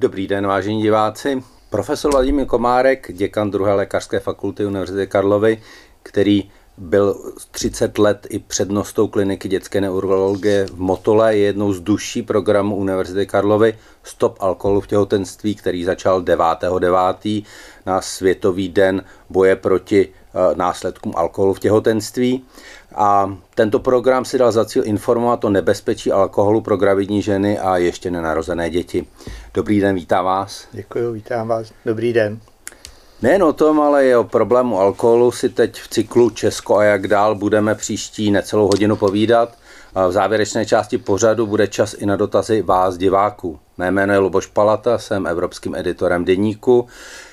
Dobrý den, vážení diváci. Profesor Vladimír Komárek, děkan druhé lékařské fakulty Univerzity Karlovy, který byl 30 let i přednostou kliniky dětské neurologie v Motole, je jednou z duší programu Univerzity Karlovy Stop alkoholu v těhotenství, který začal 9.9. na Světový den boje proti eh, následkům alkoholu v těhotenství. A tento program si dal za cíl informovat o nebezpečí alkoholu pro gravidní ženy a ještě nenarozené děti. Dobrý den, vítám vás. Děkuji, vítám vás. Dobrý den. Nejen o tom, ale i o problému alkoholu si teď v cyklu Česko a jak dál budeme příští necelou hodinu povídat. V závěrečné části pořadu bude čas i na dotazy vás, diváků. Mé jméno je Luboš Palata, jsem evropským editorem Deníku,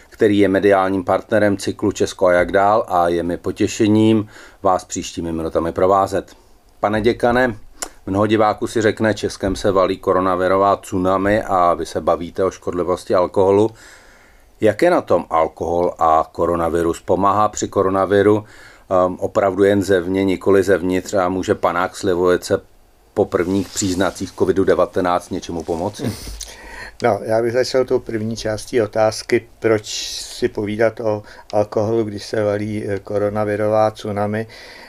který je mediálním partnerem cyklu Česko a jak dál a je mi potěšením vás příštími minutami provázet. Pane děkane, mnoho diváků si řekne, Českem se valí koronavirová tsunami a vy se bavíte o škodlivosti alkoholu. Jak je na tom alkohol a koronavirus? Pomáhá při koronaviru um, opravdu jen zevně, nikoli zevnitř a může panák Slivovice po prvních příznacích COVID-19 něčemu pomoci? No, já bych začal tou první částí otázky, proč si povídat o alkoholu, když se valí eh, koronavirová tsunami.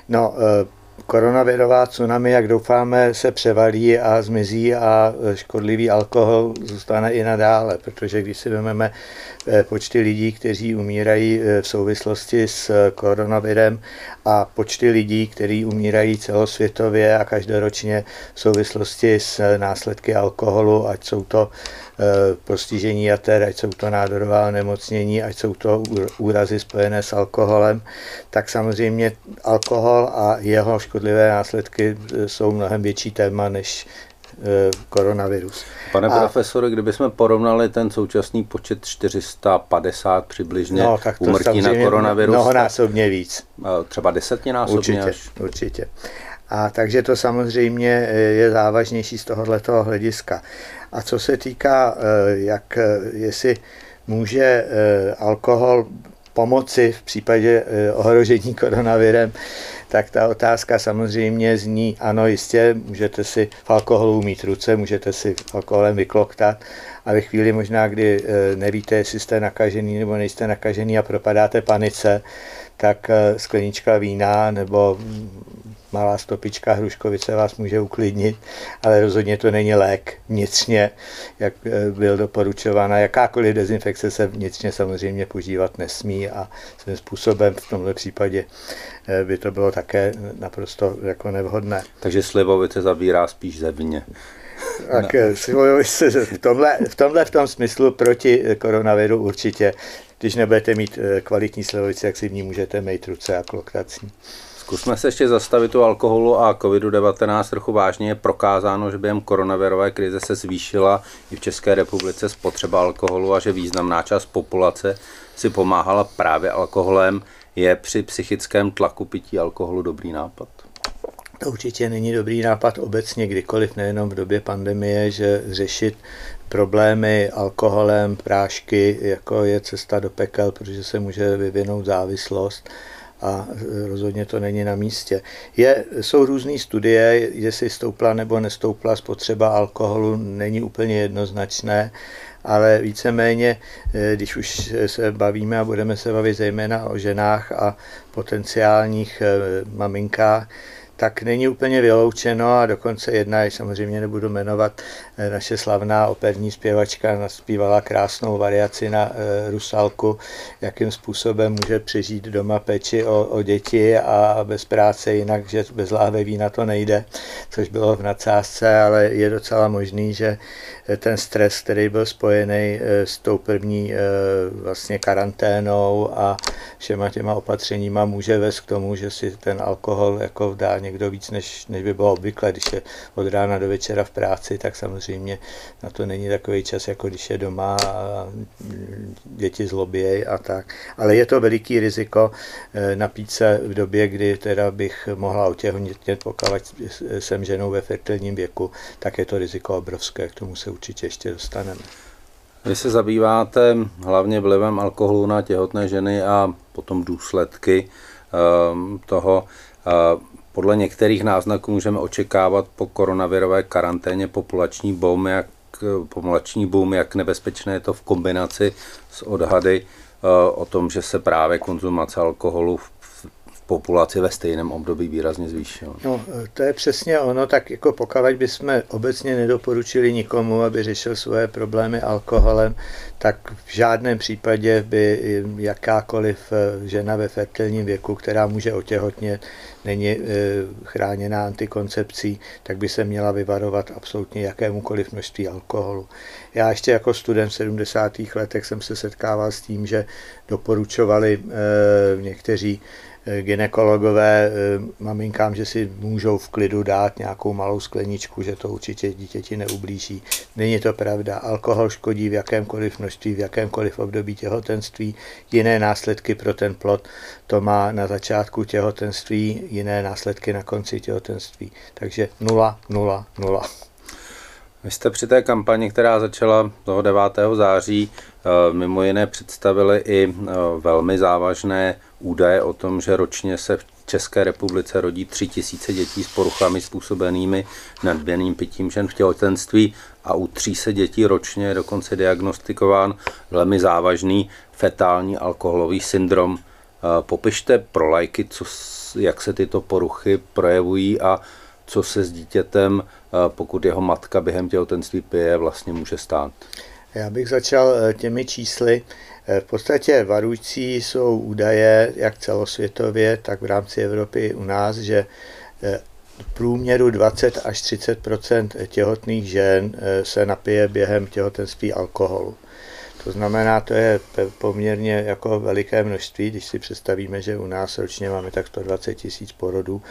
No, eh, koronavirová tsunami, jak doufáme, se převalí a zmizí a škodlivý alkohol zůstane i nadále, protože když si vezmeme eh, počty lidí, kteří umírají eh, v souvislosti s koronavirem a počty lidí, kteří umírají celosvětově a každoročně v souvislosti s následky alkoholu, ať jsou to Eh, postižení jater, ať jsou to nádorová nemocnění, ať jsou to úrazy spojené s alkoholem, tak samozřejmě alkohol a jeho škodlivé následky eh, jsou mnohem větší téma než eh, koronavirus. Pane a, profesore, kdybychom porovnali ten současný počet 450 přibližně no, tak to umrtí na koronavirus, mnohonásobně víc. Třeba desetninásobně určitě, až? Určitě. A takže to samozřejmě je závažnější z tohoto hlediska. A co se týká, eh, jak, eh, jestli může eh, alkohol pomoci v případě ohrožení koronavirem, tak ta otázka samozřejmě zní, ano, jistě, můžete si v alkoholu mít ruce, můžete si alkoholem vykloktat a ve chvíli možná, kdy nevíte, jestli jste nakažený nebo nejste nakažený a propadáte panice, tak sklenička vína nebo malá stopička hruškovice vás může uklidnit, ale rozhodně to není lék vnitřně, jak eh, byl doporučována. Jakákoliv dezinfekce se vnitřně samozřejmě používat nesmí a svým způsobem v tomto případě eh, by to bylo také naprosto jako nevhodné. Takže slivovice zabírá spíš zevně. Tak no. slivovice v tomhle, v tomhle v tom smyslu proti koronaviru určitě když nebudete mít kvalitní slivovici, jak si v ní můžete mít ruce a kloktací. Zkusme se ještě zastavit u alkoholu a COVID-19 trochu vážně. Je prokázáno, že během koronavirové krize se zvýšila i v České republice spotřeba alkoholu a že významná část populace si pomáhala právě alkoholem. Je při psychickém tlaku pití alkoholu dobrý nápad? To určitě není dobrý nápad obecně kdykoliv, nejenom v době pandemie, že řešit problémy alkoholem, prášky, jako je cesta do pekel, protože se může vyvinout závislost a rozhodně to není na místě. Je, jsou různé studie, jestli stoupla nebo nestoupla spotřeba alkoholu, není úplně jednoznačné, ale víceméně, eh, když už se bavíme a budeme se bavit zejména o ženách a potenciálních eh, maminkách, tak není úplně vyloučeno a dokonce jedna, i samozřejmě nebudu jmenovat, eh, naše slavná operní zpěvačka naspívala krásnou variaci na e, Rusalku, jakým způsobem může přežít doma peči o, o děti a bez práce jinak, že bez láhve vína to nejde, což bylo v nadsázce, ale je docela možný, že ten stres, který byl spojený eh, s tou první vlastně karanténou a všema těma opatřeníma může vést k tomu, že si ten alkohol jako dá někdo víc, než, než by bylo obvykle, když je od rána do večera v práci, tak samozřejmě na to není takový čas, jako když je doma a děti zlobějí a tak. Ale je to veliký riziko eh, napít se v době, kdy teda bych mohla otěhotnět, pokud jsem ženou ve fertilním věku, tak je to riziko obrovské, k tomu se určitě ještě dostaneme. Vy se zabýváte hlavně vlivem alkoholu na těhotné ženy a potom důsledky ehm, toho. Podle některých náznaků můžeme očekávat po koronavirové karanténě populační bomby, jak pomulační boom, jak nebezpečné je to v kombinaci s odhady eh, o tom, že se právě konzumace alkoholu v populaci ve stejném období výrazně zvýšil. No, to je přesně ono, tak jako pokud bychom obecně nedoporučili nikomu, aby řešil svoje problémy alkoholem, tak v žádném případě by jakákoliv eh, žena ve fertilním věku, která může otěhotnět, není eh, chráněná antikoncepcí, tak by se měla vyvarovat absolutně jakémukoliv množství alkoholu. Já ještě jako student v 70. letech jsem se setkával s tím, že doporučovali eh, někteří ginekologové eh, maminkám, že si můžou v klidu dát nějakou malou skleničku, že to určitě dítěti neublíží. Není to pravda. Alkohol škodí v jakémkoliv množství, v jakémkoliv období těhotenství. Jiné následky pro ten plod to má na začátku těhotenství, jiné následky na konci těhotenství. Takže nula, nula, nula. Vy jste při té kampani, která začala toho 9. září, eh, mimo jiné představili i eh, velmi závažné údaje o tom, že ročně se v České republice rodí 3 tisíce dětí s poruchami způsobenými nadměrným pitím žen v těhotenství a u 300 dětí ročně je dokonce diagnostikován velmi závažný fetální alkoholový syndrom. Eh, popište pro lajky, co, jak se tyto poruchy projevují a co se s dítětem, pokud jeho matka během těhotenství pije, vlastně může stát. Já bych začal eh, těmi čísly. Eh, v podstatě varující jsou údaje, jak celosvětově, tak v rámci Evropy u nás, že eh, v průměru 20 až 30% těhotných žen se napije během těhotenství alkoholu. To znamená, to je poměrně jako veliké množství, když si představíme, že u nás ročně máme tak 120 tisíc porodů,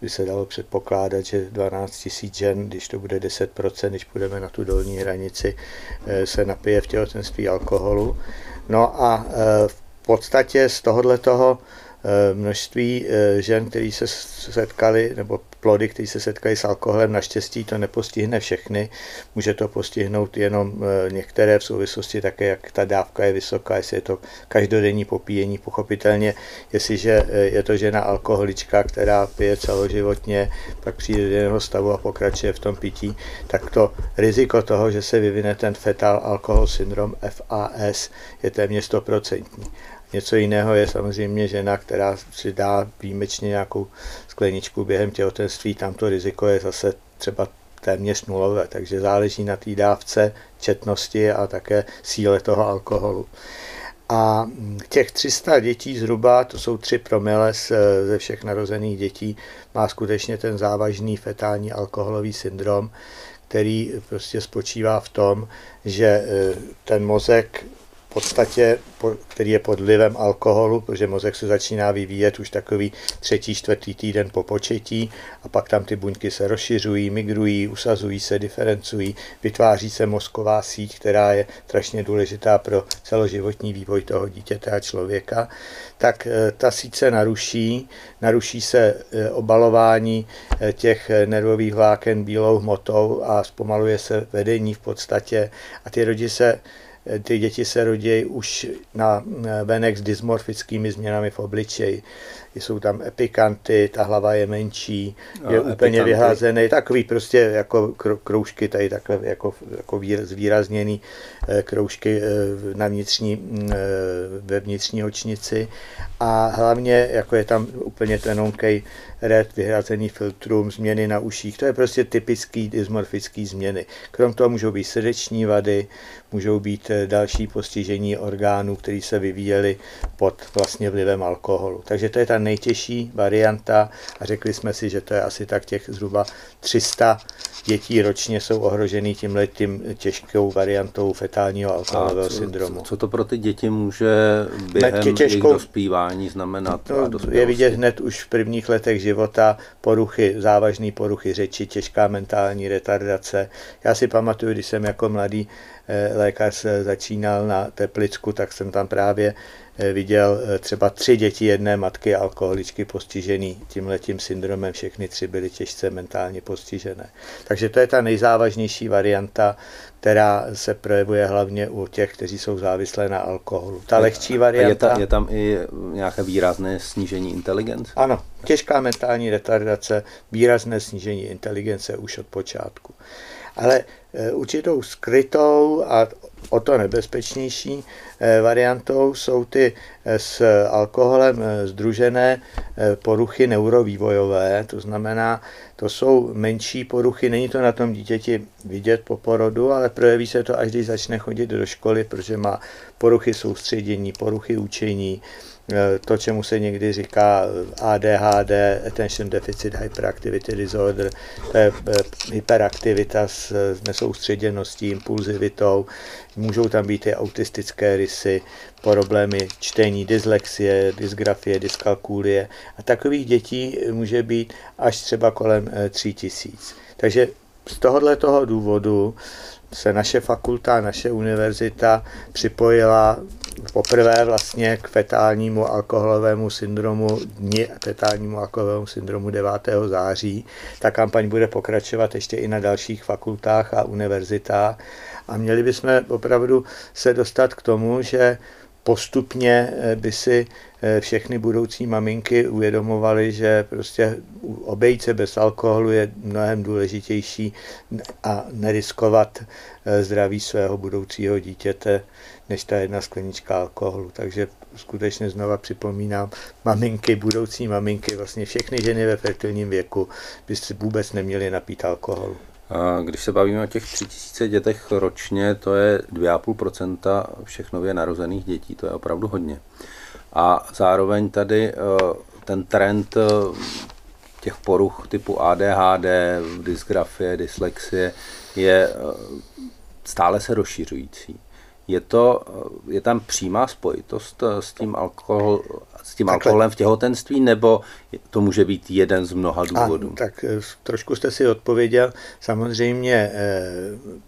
by se dalo předpokládat, že 12 tisíc žen, když to bude 10%, když půjdeme na tu dolní hranici, eh, se napije v těhotenství alkoholu. No a eh, v podstatě z tohohle toho množství eh, žen, které se setkali, nebo plody, které se setkají s alkoholem, naštěstí to nepostihne všechny. Může to postihnout jenom eh, některé v souvislosti také, jak ta dávka je vysoká, jestli je to každodenní popíjení, pochopitelně, jestliže je to žena alkoholička, která pije celoživotně, pak přijde do jiného stavu a pokračuje v tom pití, tak to riziko toho, že se vyvine ten fetal alkohol syndrom FAS, je téměř 100%. Něco jiného je samozřejmě žena, která si dá výjimečně nějakou skleničku během těhotenství, tam to riziko je zase třeba téměř nulové, takže záleží na té dávce, četnosti a také síle toho alkoholu. A těch 300 dětí zhruba, to jsou 3 promile ze všech narozených dětí, má skutečně ten závažný fetální alkoholový syndrom, který prostě spočívá v tom, že eh, ten mozek podstatě, který je pod vlivem alkoholu, protože mozek se začíná vyvíjet už takový třetí, čtvrtý týden po početí a pak tam ty buňky se rozšiřují, migrují, usazují se, diferencují, vytváří se mozková síť, která je strašně důležitá pro celoživotní vývoj toho dítěte a člověka, tak eh, ta síť se naruší, naruší se eh, obalování eh, těch nervových vláken bílou hmotou a zpomaluje se vedení v podstatě a ty rodi se ty děti se rodí už na venek s dysmorfickými změnami v obličeji. Jsou tam epikanty, ta hlava je menší, je a úplně epikanty. vyházený, takový prostě jako kroužky tady takhle jako, jako zvýrazněný eh, kroužky eh, na vnitřní, eh, ve vnitřní očnici a hlavně jako je tam úplně tenonkej red, vyhrazený filtrum, změny na uších, to je prostě typický dysmorfický změny. Krom toho můžou být srdeční vady, můžou být další postižení orgánů, které se vyvíjely pod vlastně vlivem alkoholu. Takže to je ta nejtěžší varianta a řekli jsme si, že to je asi tak těch zhruba 300 dětí ročně jsou ohrožený tímhle tím těžkou variantou fetálního alkoholového co, syndromu. Co to pro ty děti může během těžkou, jejich dospívání znamenat? No, je vidět hned už v prvních letech života poruchy, závažné poruchy řeči, těžká mentální retardace. Já si pamatuju, když jsem jako mladý eh, lékař začínal na Teplicku, tak jsem tam právě Eh, viděl eh, třeba tři děti jedné matky alkoholičky postižený tímhletím syndromem, všechny tři byly těžce mentálně postižené. Takže to je ta nejzávažnější varianta, která se projevuje hlavně u těch, kteří jsou závislé na alkoholu. Ta lehčí varianta... Je, ta, je tam i nějaké výrazné snížení inteligence? Ano, těžká mentální retardace, výrazné snížení inteligence už od počátku. Ale určitou skrytou a o to nebezpečnější variantou jsou ty s alkoholem združené poruchy neurovývojové, to znamená, to jsou menší poruchy, není to na tom dítěti vidět po porodu, ale projeví se to, až když začne chodit do školy, protože má poruchy soustředění, poruchy učení, Eh, to, čemu se někdy říká ADHD, Attention Deficit Hyperactivity Disorder, to je eh, hyperaktivita s nesoustředěností, impulzivitou, můžou tam být i autistické rysy, problémy čtení, dyslexie, dysgrafie, dyskalkulie a takových dětí může být až třeba kolem 3000. Eh, Takže z tohohle toho důvodu se naše fakulta, naše univerzita připojila poprvé vlastně k fetálnímu alkoholovému syndromu, dni fetálnímu alkoholovému syndromu 9. září. Ta kampaň bude pokračovat ještě i na dalších fakultách a univerzitách a měli bychom opravdu se dostat k tomu, že postupně eh, by si všechny budoucí maminky uvědomovaly, že prostě obejít se bez alkoholu je mnohem důležitější a neriskovat eh, zdraví svého budoucího dítěte, než ta jedna sklenička alkoholu. Takže skutečně znova připomínám, maminky, budoucí maminky, vlastně všechny ženy ve fertilním věku by si vůbec neměly napít alkoholu. Když se bavíme o těch 3000 dětech ročně, to je 2,5% všech nově narozených dětí, to je opravdu hodně. A zároveň tady eh, ten trend eh, těch poruch typu ADHD, dysgrafie, dyslexie je eh, stále se rozšiřující. Je, to, je tam přímá spojitost s tím, alkohol, s tím alkoholem v těhotenství, nebo to může být jeden z mnoha důvodů? A, tak eh, trošku jste si odpověděl. Samozřejmě eh,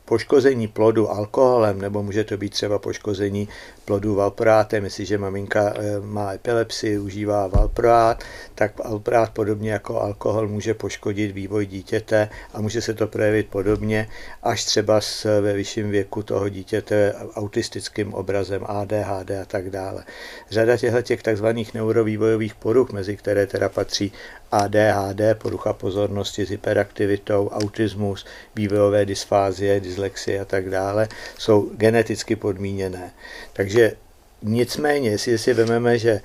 poškození plodu alkoholem, nebo může to být třeba poškození plodu valproátem, jestliže maminka eh, má epilepsii, užívá valproát, tak valproát podobně jako alkohol může poškodit vývoj dítěte a může se to projevit podobně, až třeba s, ve vyšším věku toho dítěte autistickým obrazem ADHD a tak dále. Řada těchto těch takzvaných neurovývojových poruch, mezi které teda patří ADHD, porucha pozornosti s hyperaktivitou, autismus, vývojové dysfázie, dyslexie a tak dále, jsou geneticky podmíněné. Takže Nicméně, jestli si vezmeme, že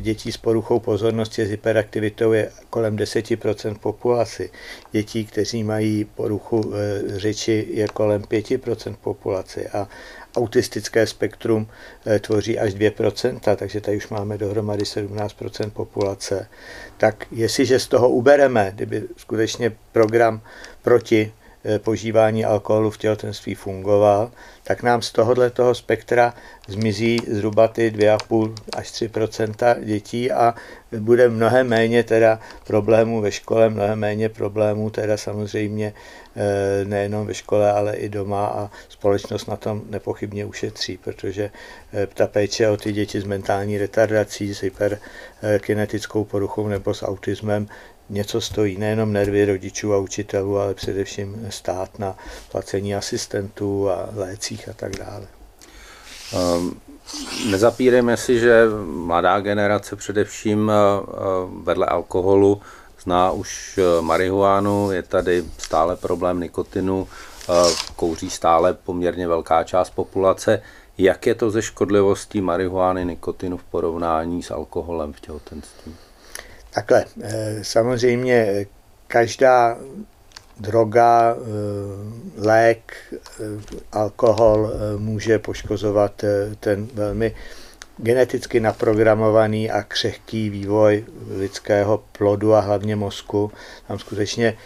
dětí s poruchou pozornosti s hyperaktivitou je kolem 10% populaci, dětí, kteří mají poruchu e, řeči, je kolem 5% populace a autistické spektrum eh, tvoří až 2%, takže tady už máme dohromady 17% populace. Tak jestliže z toho ubereme, kdyby skutečně program proti eh, požívání alkoholu v těhotenství fungoval, tak nám z tohohle toho spektra zmizí zhruba ty 2,5 až 3% dětí a bude mnohem méně teda problémů ve škole, mnohem méně problémů teda samozřejmě eh, nejenom ve škole, ale i doma a společnost na tom nepochybně ušetří, protože eh, ta péče o ty děti s mentální retardací, s hyperkinetickou poruchou nebo s autismem něco stojí, nejenom nervy rodičů a učitelů, ale především stát na placení asistentů a lécích a tak dále. Um, nezapírejme si, že mladá generace především eh, eh, vedle alkoholu zná už eh, marihuánu, je tady stále problém nikotinu, kouří stále poměrně velká část populace. Jak je to ze škodlivostí marihuány, nikotinu v porovnání s alkoholem v těhotenství? Takhle, samozřejmě každá droga, eh, lék, eh, alkohol eh, může poškozovat ten velmi geneticky naprogramovaný a křehký vývoj lidského plodu a hlavně mozku. Tam skutečně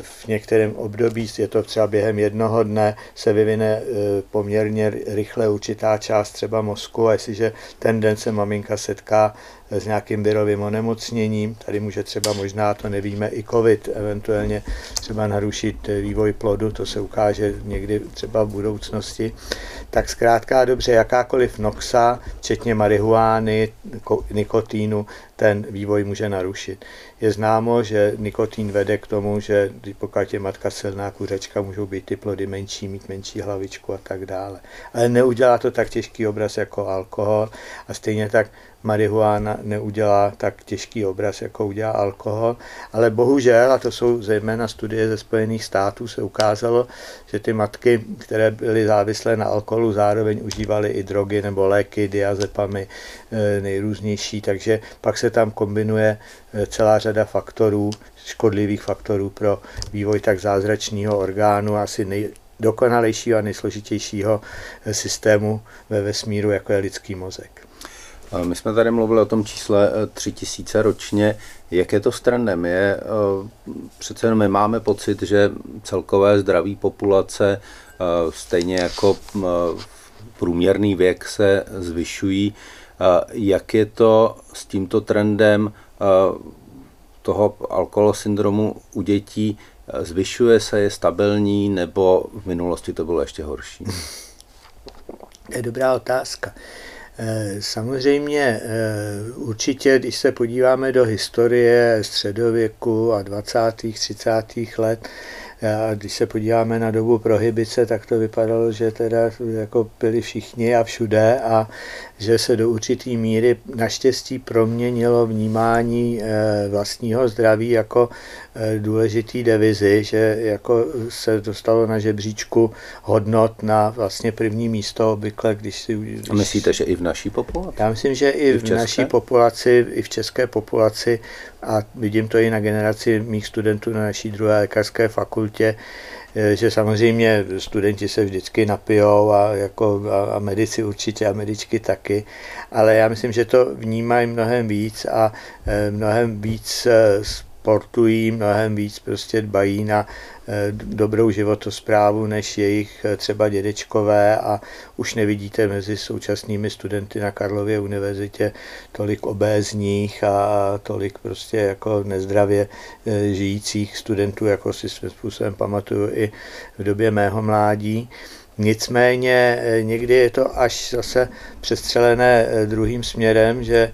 v některém období, je to třeba během jednoho dne, se vyvine poměrně rychle určitá část třeba mozku a jestliže ten den se maminka setká s nějakým virovým onemocněním. Tady může třeba možná, to nevíme, i covid eventuálně třeba narušit vývoj plodu, to se ukáže někdy třeba v budoucnosti. Tak zkrátka dobře, jakákoliv noxa, včetně marihuány, nikotínu, ten vývoj může narušit. Je známo, že nikotin vede k tomu, že pokud je matka silná kuřečka, můžou být ty plody menší, mít menší hlavičku a tak dále. Ale neudělá to tak těžký obraz jako alkohol a stejně tak marihuana neudělá tak těžký obraz, jako udělá alkohol. Ale bohužel, a to jsou zejména studie ze Spojených států, se ukázalo, že ty matky, které byly závislé na alkoholu, zároveň užívaly i drogy nebo léky, diazepamy eh, nejrůznější, takže pak se tam kombinuje eh, celá řada faktorů, škodlivých faktorů pro vývoj tak zázračného orgánu, asi nej, dokonalejšího a nejsložitějšího eh, systému ve vesmíru, jako je lidský mozek. My jsme tady mluvili o tom čísle 3000 eh, ročně. Jak je to s trendem? Je, eh, přece jenom my máme pocit, že celkové zdraví populace, stejně jako průměrný věk se zvyšují. Jak je to s tímto trendem toho alkoholosyndromu u dětí? Zvyšuje se, je stabilní, nebo v minulosti to bylo ještě horší? To je dobrá otázka. Eh, samozřejmě eh, určitě, když se podíváme do historie středověku a 20. 30. let, a když se podíváme na dobu prohybice, tak to vypadalo, že teda jako byli všichni a všude a že se do určitý míry naštěstí proměnilo vnímání eh, vlastního zdraví jako eh, důležitý devizi, že jako se dostalo na žebříčku hodnot na vlastně první místo obvykle, když si... Když... A myslíte, že i v naší populaci? Já myslím, že i, I v, v naší populaci, i v české populaci a vidím to i na generaci mých studentů na naší druhé lékařské fakultě, že samozřejmě studenti se vždycky napijou a, jako, a, a medici určitě a medičky taky, ale já myslím, že to vnímají mnohem víc a eh, mnohem víc eh, sportují, mnohem víc prostě dbají na Eh, dobrou životosprávu než jejich eh, třeba dědečkové a už nevidíte mezi současnými studenty na Karlově univerzitě tolik obézních a tolik prostě jako nezdravě eh, žijících studentů, jako si svým způsobem pamatuju i v době mého mládí. Nicméně někdy je to až zase přestřelené druhým směrem, že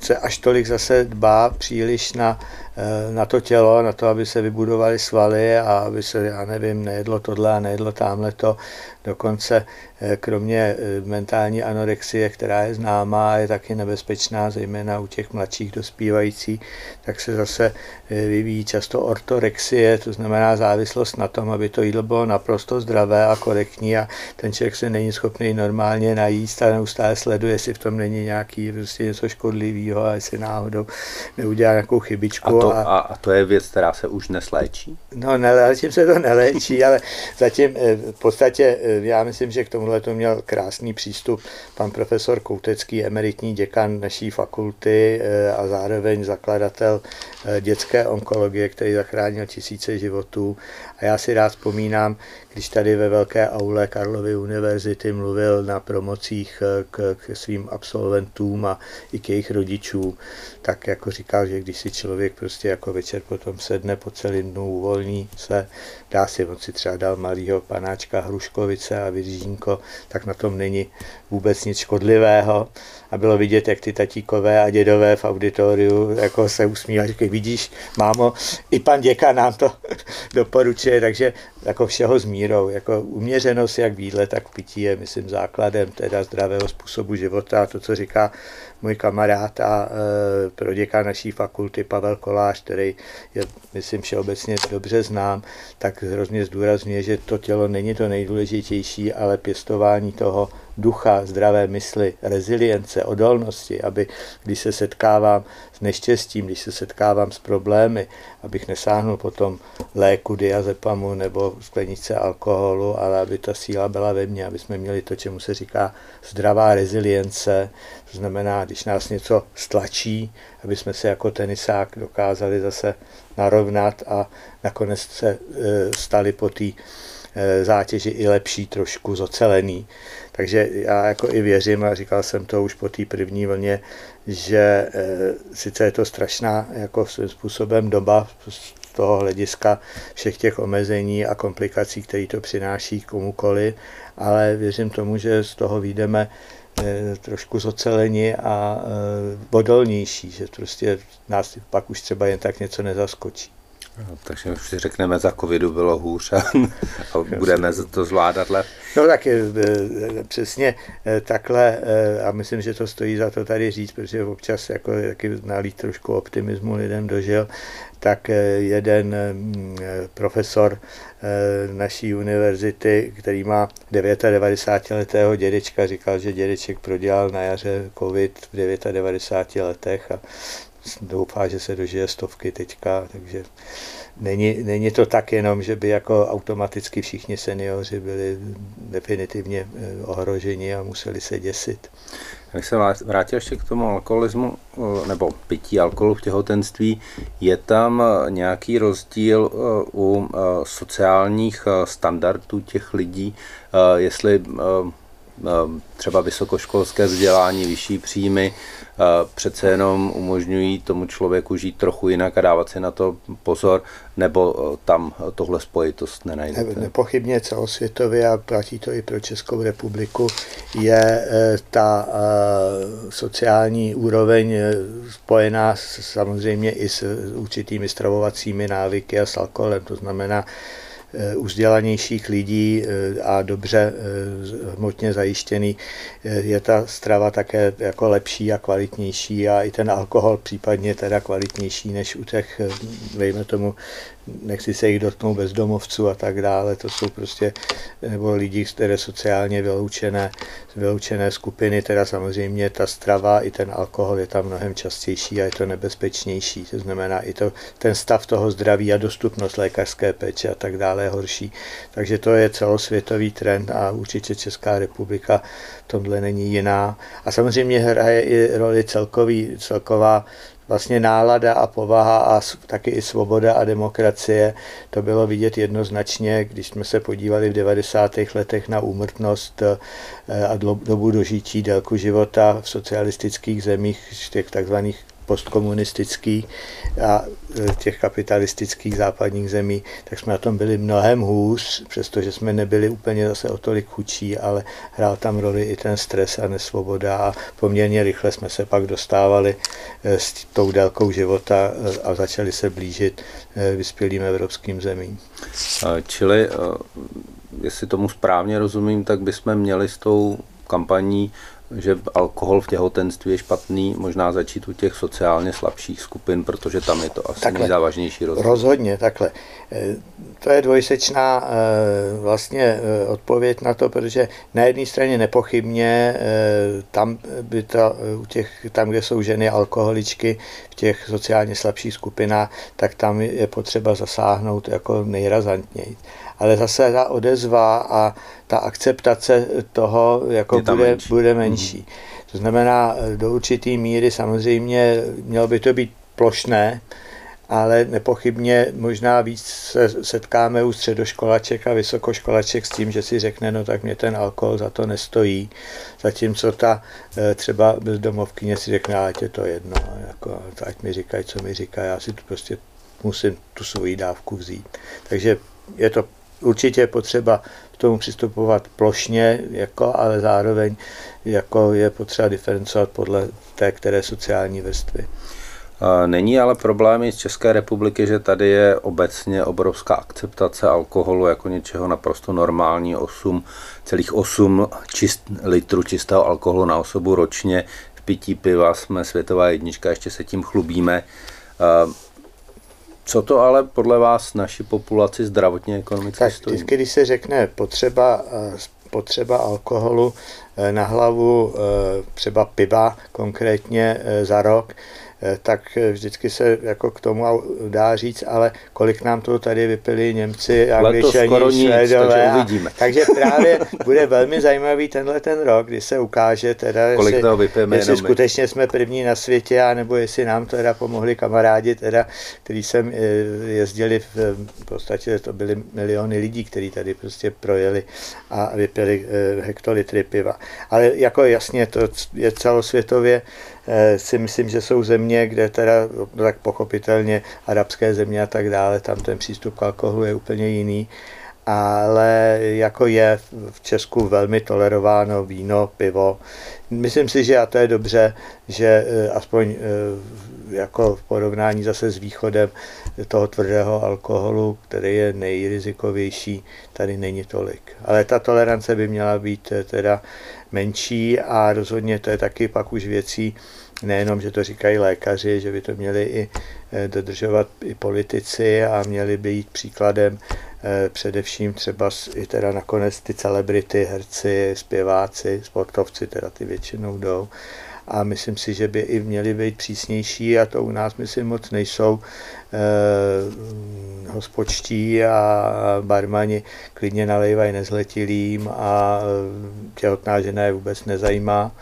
se až tolik zase dbá příliš na Eh, na to tělo, na to, aby se vybudovaly svaly a aby se, já nevím, nejedlo tohle a nejedlo tamhle to. Dokonce eh, kromě eh, mentální anorexie, která je známá, je taky nebezpečná, zejména u těch mladších dospívajících, tak se zase vyvíjí často ortorexie, to znamená závislost na tom, aby to jídlo bylo naprosto zdravé a korektní a ten člověk se není schopný normálně najíst a neustále sleduje, jestli v tom není nějaký prostě něco a jestli náhodou neudělá nějakou chybičku. A to a, a to je věc, která se už nesléčí? No, zatím se to neléčí, ale zatím eh, v podstatě eh, já myslím, že k tomuhle to měl krásný přístup pan profesor Koutecký, emeritní děkan naší fakulty eh, a zároveň zakladatel dětské onkologie, který zachránil tisíce životů. A já si rád vzpomínám, když tady ve velké aule Karlovy univerzity mluvil na promocích k, k svým absolventům a i k jejich rodičům, tak jako říkal, že když si člověk prostě jako večer potom sedne po celý dnu, uvolní se, dá si, on si třeba dal malýho panáčka Hruškovice a Viržínko, tak na tom není vůbec nic škodlivého. A bylo vidět, jak ty tatíkové a dědové v auditoriu jako se usmívají, říkají, vidíš, mámo, i pan děka nám to doporučuje, takže jako všeho s mírou, jako uměřenost jak výdle, tak pití je, myslím, základem teda zdravého způsobu života. A to, co říká můj kamarád a e, proděka naší fakulty Pavel Kolář, který je, myslím, všeobecně dobře znám, tak hrozně zdůrazňuje, že to tělo není to nejdůležitější, ale pěstování toho ducha, zdravé mysli, rezilience, odolnosti, aby když se setkávám s neštěstím, když se setkávám s problémy, abych nesáhnul potom léku diazepamu nebo sklenice alkoholu, ale aby ta síla byla ve mně, aby jsme měli to, čemu se říká zdravá rezilience, to znamená, když nás něco stlačí, aby jsme se jako tenisák dokázali zase narovnat a nakonec se e, stali po té e, zátěži i lepší, trošku zocelený. Takže já jako i věřím, a říkal jsem to už po té první vlně, že e, sice je to strašná jako svým způsobem doba z toho hlediska všech těch omezení a komplikací, které to přináší komukoli, ale věřím tomu, že z toho výjdeme e, trošku zoceleni a e, odolnější, že prostě nás pak už třeba jen tak něco nezaskočí. No, takže už si řekneme, za covidu bylo hůř a, a budeme to zvládat lépe. No tak je, e, přesně e, takhle a myslím, že to stojí za to tady říct, protože občas jako taky nalít trošku optimismu lidem dožil, tak jeden profesor naší univerzity, který má 99 letého dědečka, říkal, že dědeček prodělal na jaře covid v 99 letech a doufá, že se dožije stovky teďka, takže není, není to tak jenom, že by jako automaticky všichni seniori byli definitivně eh, ohroženi a museli se děsit. Když se vrátil ještě k tomu alkoholismu eh, nebo pití alkoholu v těhotenství, je tam eh, nějaký rozdíl u sociálních standardů těch lidí, jestli třeba vysokoškolské vzdělání, vyšší příjmy, přece jenom umožňují tomu člověku žít trochu jinak a dávat si na to pozor, nebo tam tohle spojitost nenajdete? Ne, nepochybně celosvětově a platí to i pro Českou republiku, je ta sociální úroveň spojená samozřejmě i s určitými stravovacími návyky a s alkoholem. To znamená, Eh, vzdělanějších lidí eh, a dobře eh, hmotně zajištěný, je ta strava také jako lepší a kvalitnější a i ten alkohol případně teda kvalitnější než u těch, dejme tomu, nechci se jich dotknout bezdomovců a tak dále, to jsou prostě, nebo lidi, které sociálně vyloučené, vyloučené skupiny, teda samozřejmě ta strava i ten alkohol je tam mnohem častější a je to nebezpečnější, to znamená i to, ten stav toho zdraví a dostupnost lékařské péče a tak dále je horší. Takže to je celosvětový trend a určitě Česká republika tomhle není jiná. A samozřejmě hraje i roli celkový, celková vlastně nálada a povaha a taky i svoboda a demokracie. To bylo vidět jednoznačně, když jsme se podívali v 90. letech na úmrtnost eh, a dobu dožití, délku života v socialistických zemích, těch takzvaných postkomunistický a e, těch kapitalistických západních zemí, tak jsme na tom byli mnohem hůř, přestože jsme nebyli úplně zase o tolik chudší, ale hrál tam roli i ten stres a nesvoboda a poměrně rychle jsme se pak dostávali e, s tou délkou života e, a začali se blížit vyspělým evropským zemím. Čili, jestli tomu správně rozumím, tak bychom měli s tou kampaní že alkohol v těhotenství je špatný, možná začít u těch sociálně slabších skupin, protože tam je to asi takhle, nejzávažnější rozdíl. Rozhodně, takhle. E, to je dvojsečná e, vlastně e, odpověď na to, protože na jedné straně nepochybně tam, by to, u těch, tam, kde jsou ženy alkoholičky v těch sociálně slabších skupinách, tak tam je potřeba zasáhnout jako nejrazantněji ale zase ta odezva a ta akceptace toho jako bude, menší. bude menší. Mm. To znamená, do určité míry samozřejmě mělo by to být plošné, ale nepochybně možná víc se setkáme u středoškolaček a vysokoškolaček s tím, že si řekne, no tak mě ten alkohol za to nestojí. Zatímco ta e, třeba bezdomovkyně si řekne, ať je to jedno, jako, ať mi říkají, co mi říkají, já si to prostě musím tu svoji dávku vzít. Takže je to určitě potřeba k tomu přistupovat plošně, jako, ale zároveň jako je potřeba diferencovat podle té které sociální vrstvy. Není ale problémy z České republiky, že tady je obecně obrovská akceptace alkoholu jako něčeho naprosto normální, 8, celých 8 čist, litrů čistého alkoholu na osobu ročně. V pití piva jsme světová jednička, ještě se tím chlubíme. Co to ale podle vás naší populaci zdravotně ekonomicky tak stojí? Vždycky, když se řekne potřeba, eh, potřeba alkoholu eh, na hlavu, eh, třeba piva konkrétně za rok, tak vždycky se jako k tomu dá říct, ale kolik nám to tady vypili Němci, Angličani, Švédové. Takže, uvidíme. takže právě bude velmi zajímavý tenhle ten rok, kdy se ukáže teda, kolik jestli, toho vypijeme jestli skutečně jsme první na světě, anebo jestli nám to teda pomohli kamarádi, teda, který jsem eh, jezdili, v, v podstatě to byly miliony lidí, kteří tady prostě projeli a vypili eh, hektolitry piva. Ale jako jasně, to je celosvětově Eh, si myslím, že jsou země, kde teda no tak pochopitelně arabské země a tak dále, tam ten přístup k alkoholu je úplně jiný. ale jako je v Česku velmi tolerováno víno, pivo. Myslím si, že a to je dobře, že eh, aspoň eh, jako v porovnání zase s východem toho tvrdého alkoholu, který je nejrizikovější, tady není tolik. Ale ta tolerance by měla být eh, teda menší a rozhodně to je taky pak už věcí, nejenom, že to říkají lékaři, že by to měli i dodržovat i politici a měli by jít příkladem Eh, především třeba i teda nakonec ty celebrity, herci, zpěváci, sportovci, teda ty většinou jdou. A myslím si, že by i měli být přísnější a to u nás myslím moc nejsou. Eh, hospodští a barmani klidně nalejvají nezletilým a eh, těhotná žena je vůbec nezajímá.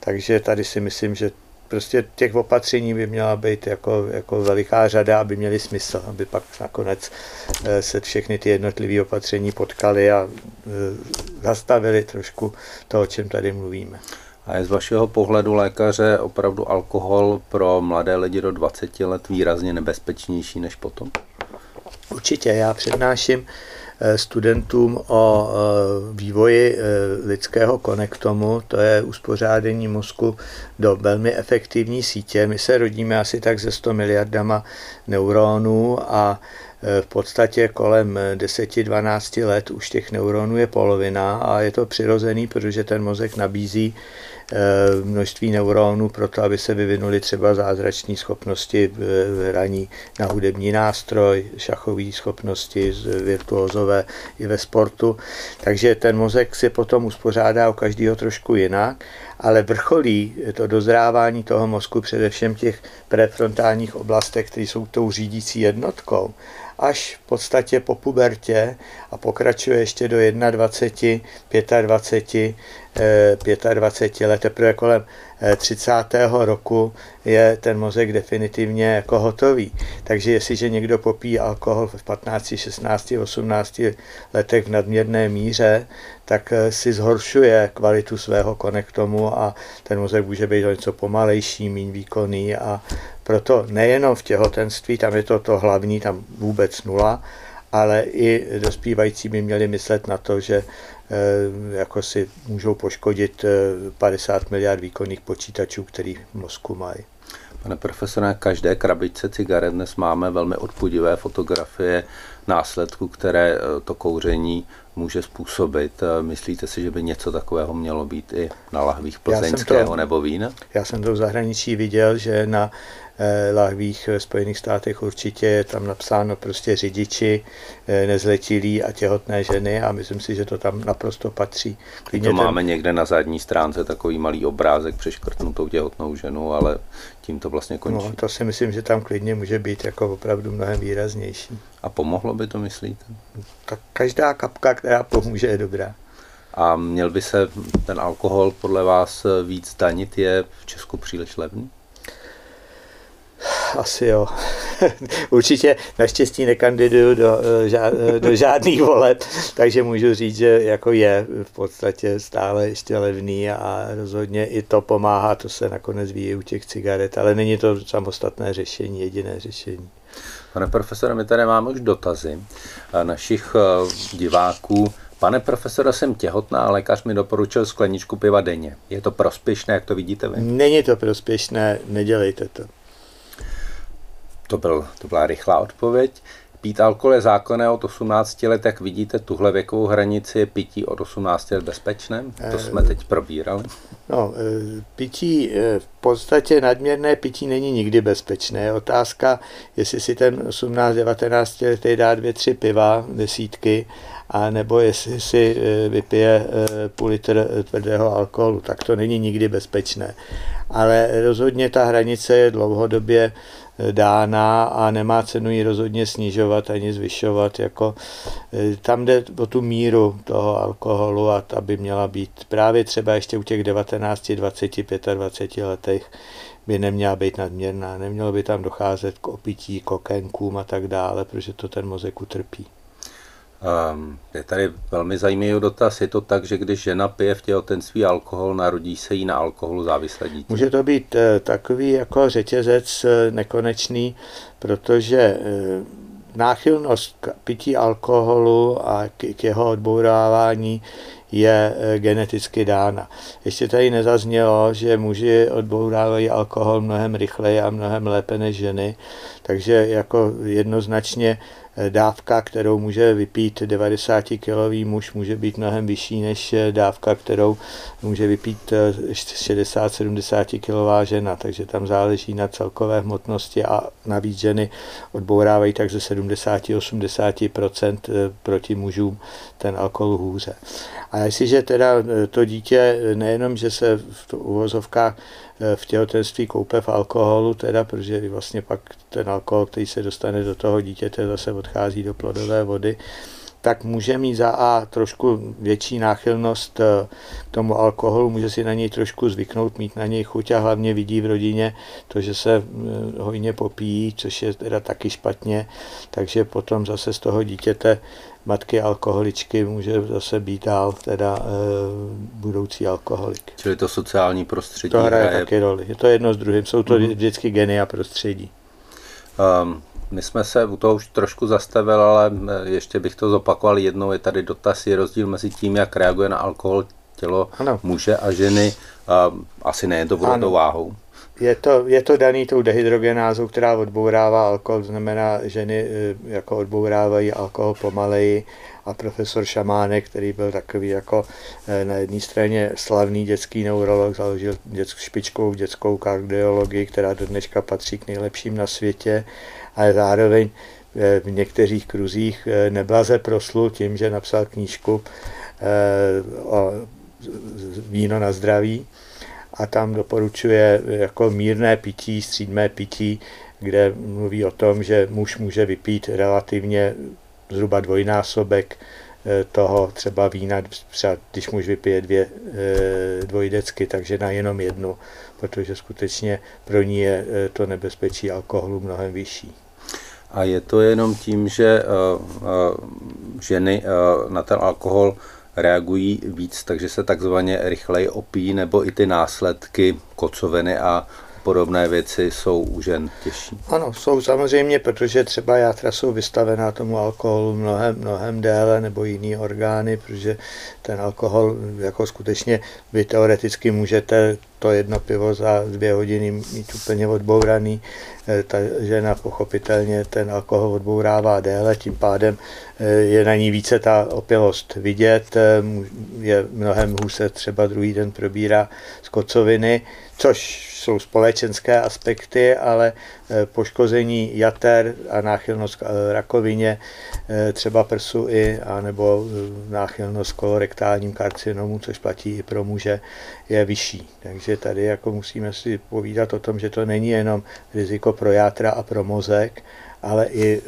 Takže tady si myslím, že prostě těch opatření by měla být jako, jako veliká řada, aby měly smysl, aby pak nakonec eh, se všechny ty jednotlivé opatření potkali a eh, zastavili trošku to, o čem tady mluvíme. A je z vašeho pohledu lékaře opravdu alkohol pro mladé lidi do 20 let výrazně nebezpečnější než potom? Určitě, já přednáším Eh, studentům o eh, vývoji eh, lidského konektomu, to je uspořádání mozku do velmi efektivní sítě. My se rodíme asi tak ze 100 miliardama neuronů a v podstatě kolem 10-12 let už těch neuronů je polovina a je to přirozený, protože ten mozek nabízí množství neuronů pro to, aby se vyvinuly třeba zázrační schopnosti v hraní na hudební nástroj, šachové schopnosti, virtuózové i ve sportu. Takže ten mozek si potom uspořádá u každého trošku jinak, ale vrcholí to dozrávání toho mozku především těch prefrontálních oblastech, které jsou tou řídící jednotkou až v podstatě po pubertě a pokračuje ještě do 21, 25, 25 let. Teprve kolem 30. Eh, roku je ten mozek definitivně jako hotový. Takže jestliže někdo popí alkohol v 15, 16, 18 letech v nadměrné míře, tak eh, si zhoršuje kvalitu svého konektomu a ten mozek může být něco pomalejší, méně výkonný a proto nejenom v těhotenství, tam je to to hlavní, tam vůbec nula, ale i dospívající by měli myslet na to, že eh, jako si můžou poškodit 50 eh, miliard výkonných počítačů, který v mozku mají. Pane profesore, každé krabičce cigaret dnes máme velmi odpudivé fotografie následků, které eh, to kouření může způsobit. Myslíte si, že by něco takového mělo být i na lahvích plzeňského to, nebo vína? Já jsem to v zahraničí viděl, že na lahvích ve Spojených státech určitě je tam napsáno prostě řidiči, eh, nezletilí a těhotné ženy a myslím si, že to tam naprosto patří. Klidně to ten... máme někde na zadní stránce takový malý obrázek přeškrtnutou těhotnou ženu, ale tím to vlastně končí. No, to si myslím, že tam klidně může být jako opravdu mnohem výraznější. A pomohlo by to, myslíte? Tak každá kapka, která pomůže, je dobrá. A měl by se ten alkohol podle vás víc danit, je v Česku příliš levný? Asi jo. Určitě naštěstí nekandiduju do, eh, do žádných voleb, takže můžu říct, že jako je v podstatě stále ještě levný a rozhodně i to pomáhá, to se nakonec ví u těch cigaret, ale není to samostatné řešení, jediné řešení. Pane profesore, my tady máme už dotazy našich eh, diváků. Pane profesore, jsem těhotná a lékař mi doporučil skleničku piva denně. Je to prospěšné, jak to vidíte vy? Není to prospěšné, nedělejte to. To, byl, to byla rychlá odpověď. Pít alkohol je zákonné od 18 let, jak vidíte, tuhle věkovou hranici je pití od 18 let bezpečné? To jsme teď probírali. No, e, pití, e, v podstatě nadměrné pití není nikdy bezpečné. Je otázka, jestli si ten 18-19 letý dá dvě, tři piva, desítky, a nebo jestli si vypije půl litr tvrdého alkoholu, tak to není nikdy bezpečné. Ale rozhodně ta hranice je dlouhodobě dána a nemá cenu ji rozhodně snižovat ani zvyšovat. Jako, e, tam jde o tu míru toho alkoholu a ta by měla být právě třeba ještě u těch 19, 20, 25 letech by neměla být nadměrná. Nemělo by tam docházet k opití, kokenkům a tak dále, protože to ten mozek utrpí. Um, je tady velmi zajímavý dotaz. Je to tak, že když žena pije v těhotenství alkohol, narodí se jí na alkoholu závislé dítě? Může to být uh, takový jako řetězec uh, nekonečný, protože uh, náchylnost k pití alkoholu a k jeho odbourávání je eh, geneticky dána. Ještě tady nezaznělo, že muži odbourávají alkohol mnohem rychleji a mnohem lépe než ženy, takže jako jednoznačně dávka, kterou může vypít 90-kilový muž, může být mnohem vyšší než dávka, kterou může vypít 60-70 kilová žena, takže tam záleží na celkové hmotnosti a navíc ženy odbourávají tak ze 70-80% proti mužům ten alkohol hůře. A jestliže teda to dítě nejenom, že se v uvozovkách v těhotenství koupe v alkoholu, teda, protože vlastně pak ten alkohol, který se dostane do toho dítěte, zase odchází do plodové vody, tak může mít za A trošku větší náchylnost k tomu alkoholu, může si na něj trošku zvyknout, mít na něj chuť a hlavně vidí v rodině to, že se hojně popíjí, což je teda taky špatně, takže potom zase z toho dítěte matky alkoholičky může zase být dál teda e, budoucí alkoholik. Čili to sociální prostředí to hraje, hraje taky roli. Je to jedno s druhým, jsou to mm-hmm. vždycky geny a prostředí. Um, my jsme se u toho už trošku zastavili, ale eh, ještě bych to zopakoval jednou. Je tady dotaz, je rozdíl mezi tím, jak reaguje na alkohol tělo ano. muže a ženy. Um, asi nejen to váhou. Je to, je to daný tou dehydrogenázou, která odbourává alkohol, znamená, ženy eh, jako odbourávají alkohol pomaleji. A profesor Šamánek, který byl takový jako eh, na jedné straně slavný dětský neurolog, založil dět, špičkovou dětskou kardiologii, která do dneška patří k nejlepším na světě, ale zároveň eh, v některých kruzích neblaze proslul tím, že napsal knížku o víno na zdraví a tam doporučuje jako mírné pití, střídmé pití, kde mluví o tom, že muž může vypít relativně zhruba dvojnásobek eh, toho třeba vína, třeba když muž vypije dvě eh, dvojdecky, takže na jenom jednu, protože skutečně pro ní je eh, to nebezpečí alkoholu mnohem vyšší. A je to jenom tím, že ženy na ten alkohol reagují víc, takže se takzvaně rychleji opí, nebo i ty následky kocoviny a podobné věci jsou u žen těžší. Ano, jsou samozřejmě, protože třeba játra jsou vystavená tomu alkoholu mnohem, mnohem déle nebo jiný orgány, protože ten alkohol jako skutečně vy teoreticky můžete to jedno pivo za dvě hodiny mít úplně odbouraný. Eh, ta žena pochopitelně ten alkohol odbourává déle, tím pádem eh, je na ní více ta opilost vidět, eh, je mnohem hůse třeba druhý den probírá z kocoviny, což jsou společenské aspekty, ale poškození jater a náchylnost k rakovině, třeba prsu i, anebo náchylnost kolorektálním karcinomu, což platí i pro muže, je vyšší. Takže tady jako musíme si povídat o tom, že to není jenom riziko pro játra a pro mozek, ale i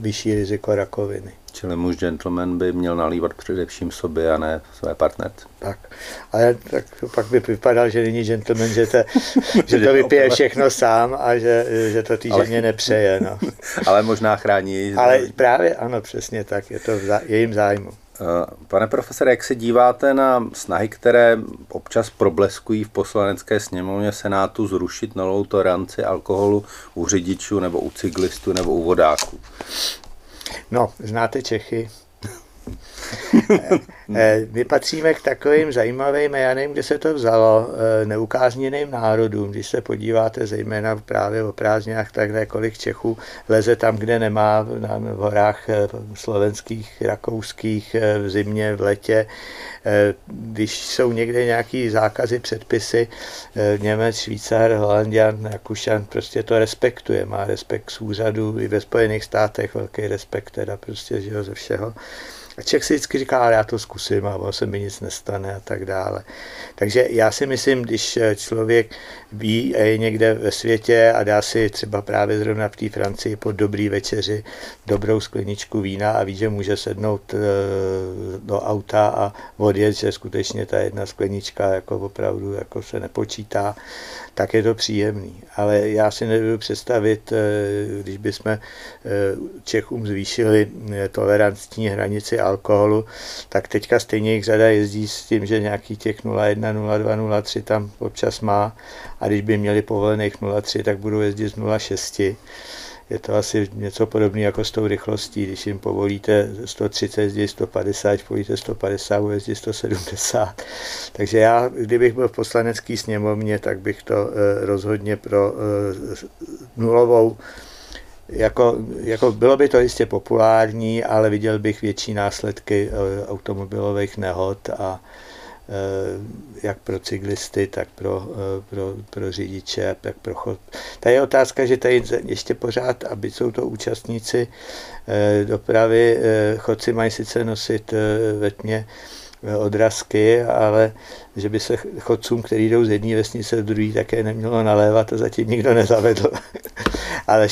vyšší riziko rakoviny. Čili muž gentleman by měl nalívat především sobě a ne své partnerce. Tak. Ale tak pak by vypadal, že není gentleman, že, te, že to vypije všechno sám a že, že to té ženě nepřeje. No. ale možná chrání její Ale právě ano, přesně tak, je to v jejím zájmu. Eh, pane profesore, jak se díváte na snahy, které občas probleskují v poslanecké sněmovně Senátu zrušit novou toleranci alkoholu u řidičů nebo u cyklistů nebo u vodáků? No, znáte Čechy, my patříme k takovým zajímavým, já nevím, kde se to vzalo, eh, neukázněným národům. Když se podíváte zejména právě o prázdninách, tak kolik Čechů leze tam, kde nemá, v horách eh, slovenských, rakouských, v zimě, v letě. Když jsou někde nějaký zákazy, předpisy, Němec, Švýcar, Holandian, Rakušan prostě to respektuje, má respekt z úřadu, i ve Spojených státech velký respekt teda prostě, že jo, ze všeho. A Čech si vždycky říká, já to zkusím a ono se mi nic nestane a tak dále. Takže já si myslím, když člověk ví a je někde ve světě a dá si třeba právě zrovna v té Francii po dobrý večeři dobrou skleničku vína a ví, že může sednout eh, do auta a odjet, že skutečně ta jedna sklenička jako opravdu jako se nepočítá, tak je to příjemný. Ale já si nedovedu představit, eh, když bychom eh, Čechům zvýšili tolerantní hranici alkoholu, tak teďka stejně jich řada jezdí s tím, že nějaký těch 0,1, 0,2, 0,3 tam občas má a když by měli povolených 0,3, tak budou jezdit z 0,6. je to asi něco podobné jako s tou rychlostí. Když jim povolíte 130, jezdí 150, když povolíte 150, jezdí 170. Takže já, kdybych byl v poslanecké sněmovně, tak bych to eh, rozhodně pro eh, nulovou jako, jako bylo by to jistě populární, ale viděl bych větší následky eh, automobilových nehod a jak pro cyklisty, tak pro, pro, pro řidiče, tak pro chod. Tady je otázka, že tady ještě pořád, aby jsou to účastníci dopravy, chodci mají sice nosit ve tmě odrazky, ale že by se chodcům, kteří jdou z jedné vesnice do druhé, také nemělo nalévat, to zatím nikdo nezavedl. ale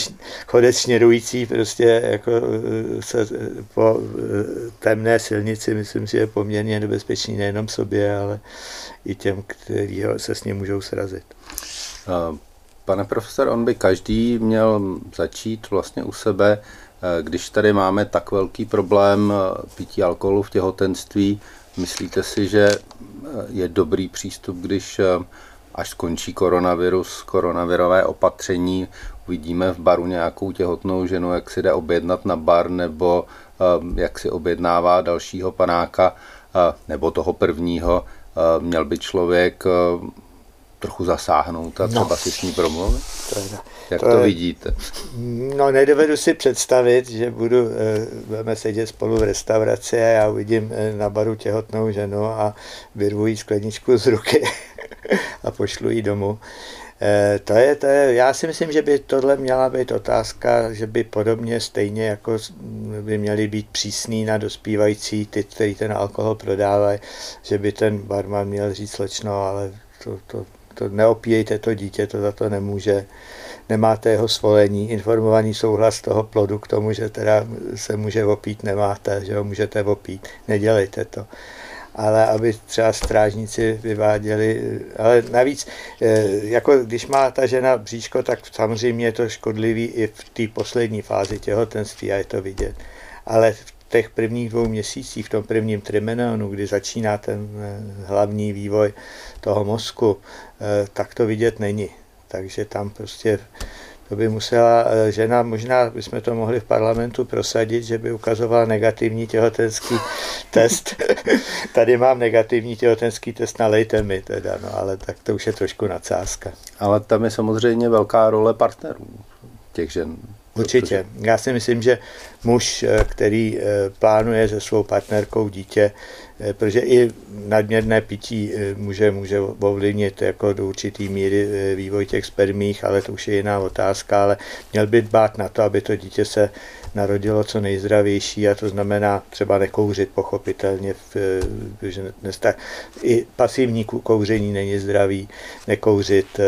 chodec šněrující prostě jako eh, se eh, po eh, temné silnici, myslím si, je poměrně nebezpečný nejenom sobě, ale i těm, kteří se s ním můžou srazit. Pane profesor, on by každý měl začít vlastně u sebe, když tady máme tak velký problém pití alkoholu v těhotenství, Myslíte si, že je dobrý přístup, když eh, až skončí koronavirus, koronavirové opatření, uvidíme v baru nějakou těhotnou ženu, jak si jde objednat na bar, nebo eh, jak si objednává dalšího panáka, eh, nebo toho prvního, měl by člověk trochu zasáhnout a no. třeba no. si s ní promluvit? To Jak to, to vidíte? No, nedovedu si představit, že budu, eh, budeme sedět spolu v restauraci a já uvidím eh, na baru těhotnou ženu a vyrvu jí skleničku z ruky a pošlu jí domů. Eh, to je, to je, já si myslím, že by tohle měla být otázka, že by podobně stejně jako by měly být přísný na dospívající, ty, který ten alkohol prodávají, že by ten barman měl říct slečno, ale to, to, to neopíjejte to dítě, to za to nemůže, nemáte jeho svolení, informovaný souhlas toho plodu k tomu, že teda se může opít, nemáte, že ho můžete opít, nedělejte to. Ale aby třeba strážníci vyváděli, ale navíc, eh, jako když má ta žena bříško, tak samozřejmě je to škodlivý i v té poslední fázi těhotenství a je to vidět. Ale v těch prvních dvou měsících, v tom prvním trimenonu, kdy začíná ten eh, hlavní vývoj toho mozku, eh, tak to vidět není. Takže tam prostě to by musela eh, žena, možná bychom to mohli v parlamentu prosadit, že by ukazovala negativní těhotenský test. Tady mám negativní těhotenský test, nalejte mi teda, no ale tak to už je trošku nadsázka. Ale tam je samozřejmě velká role partnerů těch žen. Určitě. Já si myslím, že muž, eh, který eh, plánuje se svou partnerkou dítě, eh, protože i nadměrné pití může, může ovlivnit jako do určitý míry vývoj těch spermích, ale to už je jiná otázka, ale měl by dbát na to, aby to dítě se narodilo co nejzdravější a to znamená třeba nekouřit pochopitelně, v, že dnes i pasivní kouření není zdravý, nekouřit,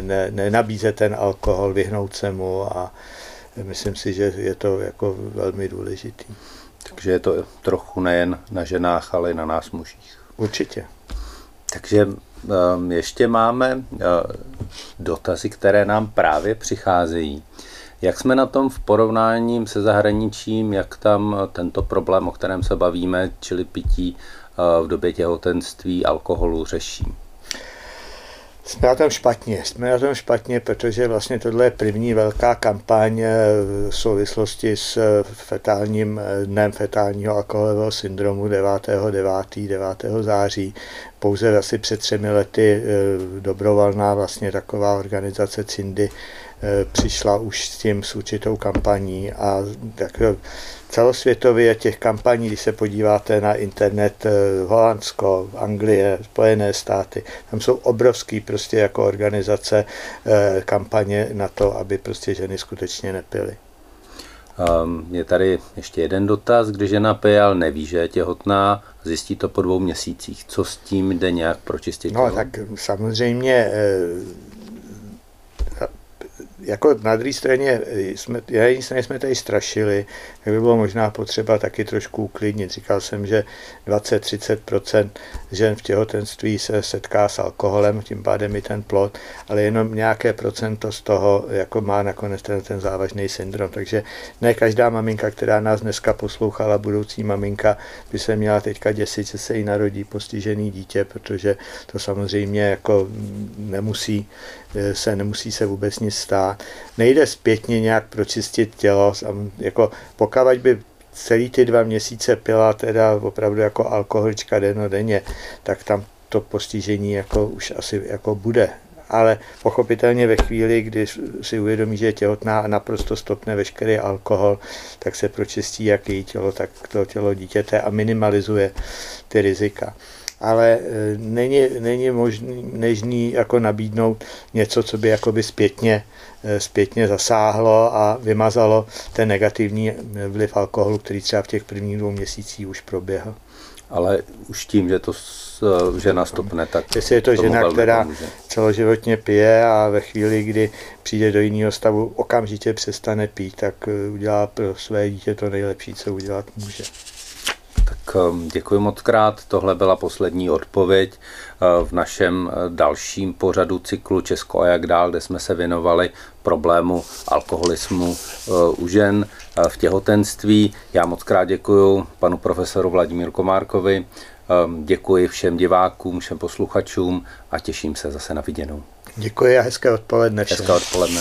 ne, nenabízet ten alkohol, vyhnout se mu a myslím si, že je to jako velmi důležitý. Takže je to trochu nejen na ženách, ale i na nás mužích. Určitě. Takže um, ještě máme uh, dotazy, které nám právě přicházejí. Jak jsme na tom v porovnání se zahraničím, jak tam tento problém, o kterém se bavíme, čili pití uh, v době těhotenství alkoholu řeší? Jsme na tom špatně. Jsme na tom špatně, protože vlastně tohle je první velká kampaň eh, v souvislosti s eh, fetálním eh, dnem fetálního alkoholového syndromu 9. 9. 9. září. Pouze asi před třemi lety dobrovolná vlastně taková organizace Cindy přišla už s tím s určitou kampaní a tak celosvětově těch kampaní, když se podíváte na internet, eh, Holandsko, Anglie, Spojené státy, tam jsou obrovský prostě jako organizace eh, kampaně na to, aby prostě ženy skutečně nepily. Um, je tady ještě jeden dotaz, když žena pije, ale neví, že je těhotná, zjistí to po dvou měsících. Co s tím jde nějak pročistit? No tak samozřejmě eh, jako na druhé straně, jsme, na jedné straně jsme tady strašili, tak by bylo možná potřeba taky trošku uklidnit. Říkal jsem, že 20-30% žen v těhotenství se setká s alkoholem, tím pádem i ten plod, ale jenom nějaké procento z toho jako má nakonec ten, ten závažný syndrom. Takže ne každá maminka, která nás dneska poslouchala, budoucí maminka, by se měla teďka děsit, že se jí narodí postižený dítě, protože to samozřejmě jako nemusí se, nemusí se vůbec nic stát Nejde zpětně nějak pročistit tělo. Jako pokud by celý ty dva měsíce pila teda opravdu jako alkoholička denně, tak tam to postižení jako už asi jako bude ale pochopitelně ve chvíli, kdy si uvědomí, že je těhotná a naprosto stopne veškerý alkohol, tak se pročistí jak její tělo, tak to tělo dítěte a minimalizuje ty rizika ale e, není, není možný, nežný jako nabídnout něco, co by jakoby zpětně, e, zpětně zasáhlo a vymazalo ten negativní vliv alkoholu, který třeba v těch prvních dvou měsících už proběhl. Ale už tím, že to žena stopne, tak Jestli je to žena, která pomůže. celoživotně pije a ve chvíli, kdy přijde do jiného stavu, okamžitě přestane pít, tak e, udělá pro své dítě to nejlepší, co udělat může. Tak um, děkuji moc krát. Tohle byla poslední odpověď uh, v našem uh, dalším pořadu cyklu Česko a jak dál, kde jsme se věnovali problému alkoholismu uh, u žen v těhotenství. Já moc krát děkuji panu profesoru Vladimíru Komárkovi, um, děkuji všem divákům, všem posluchačům a těším se zase na viděnou. Děkuji a hezké odpoledne všem. Hezké odpoledne.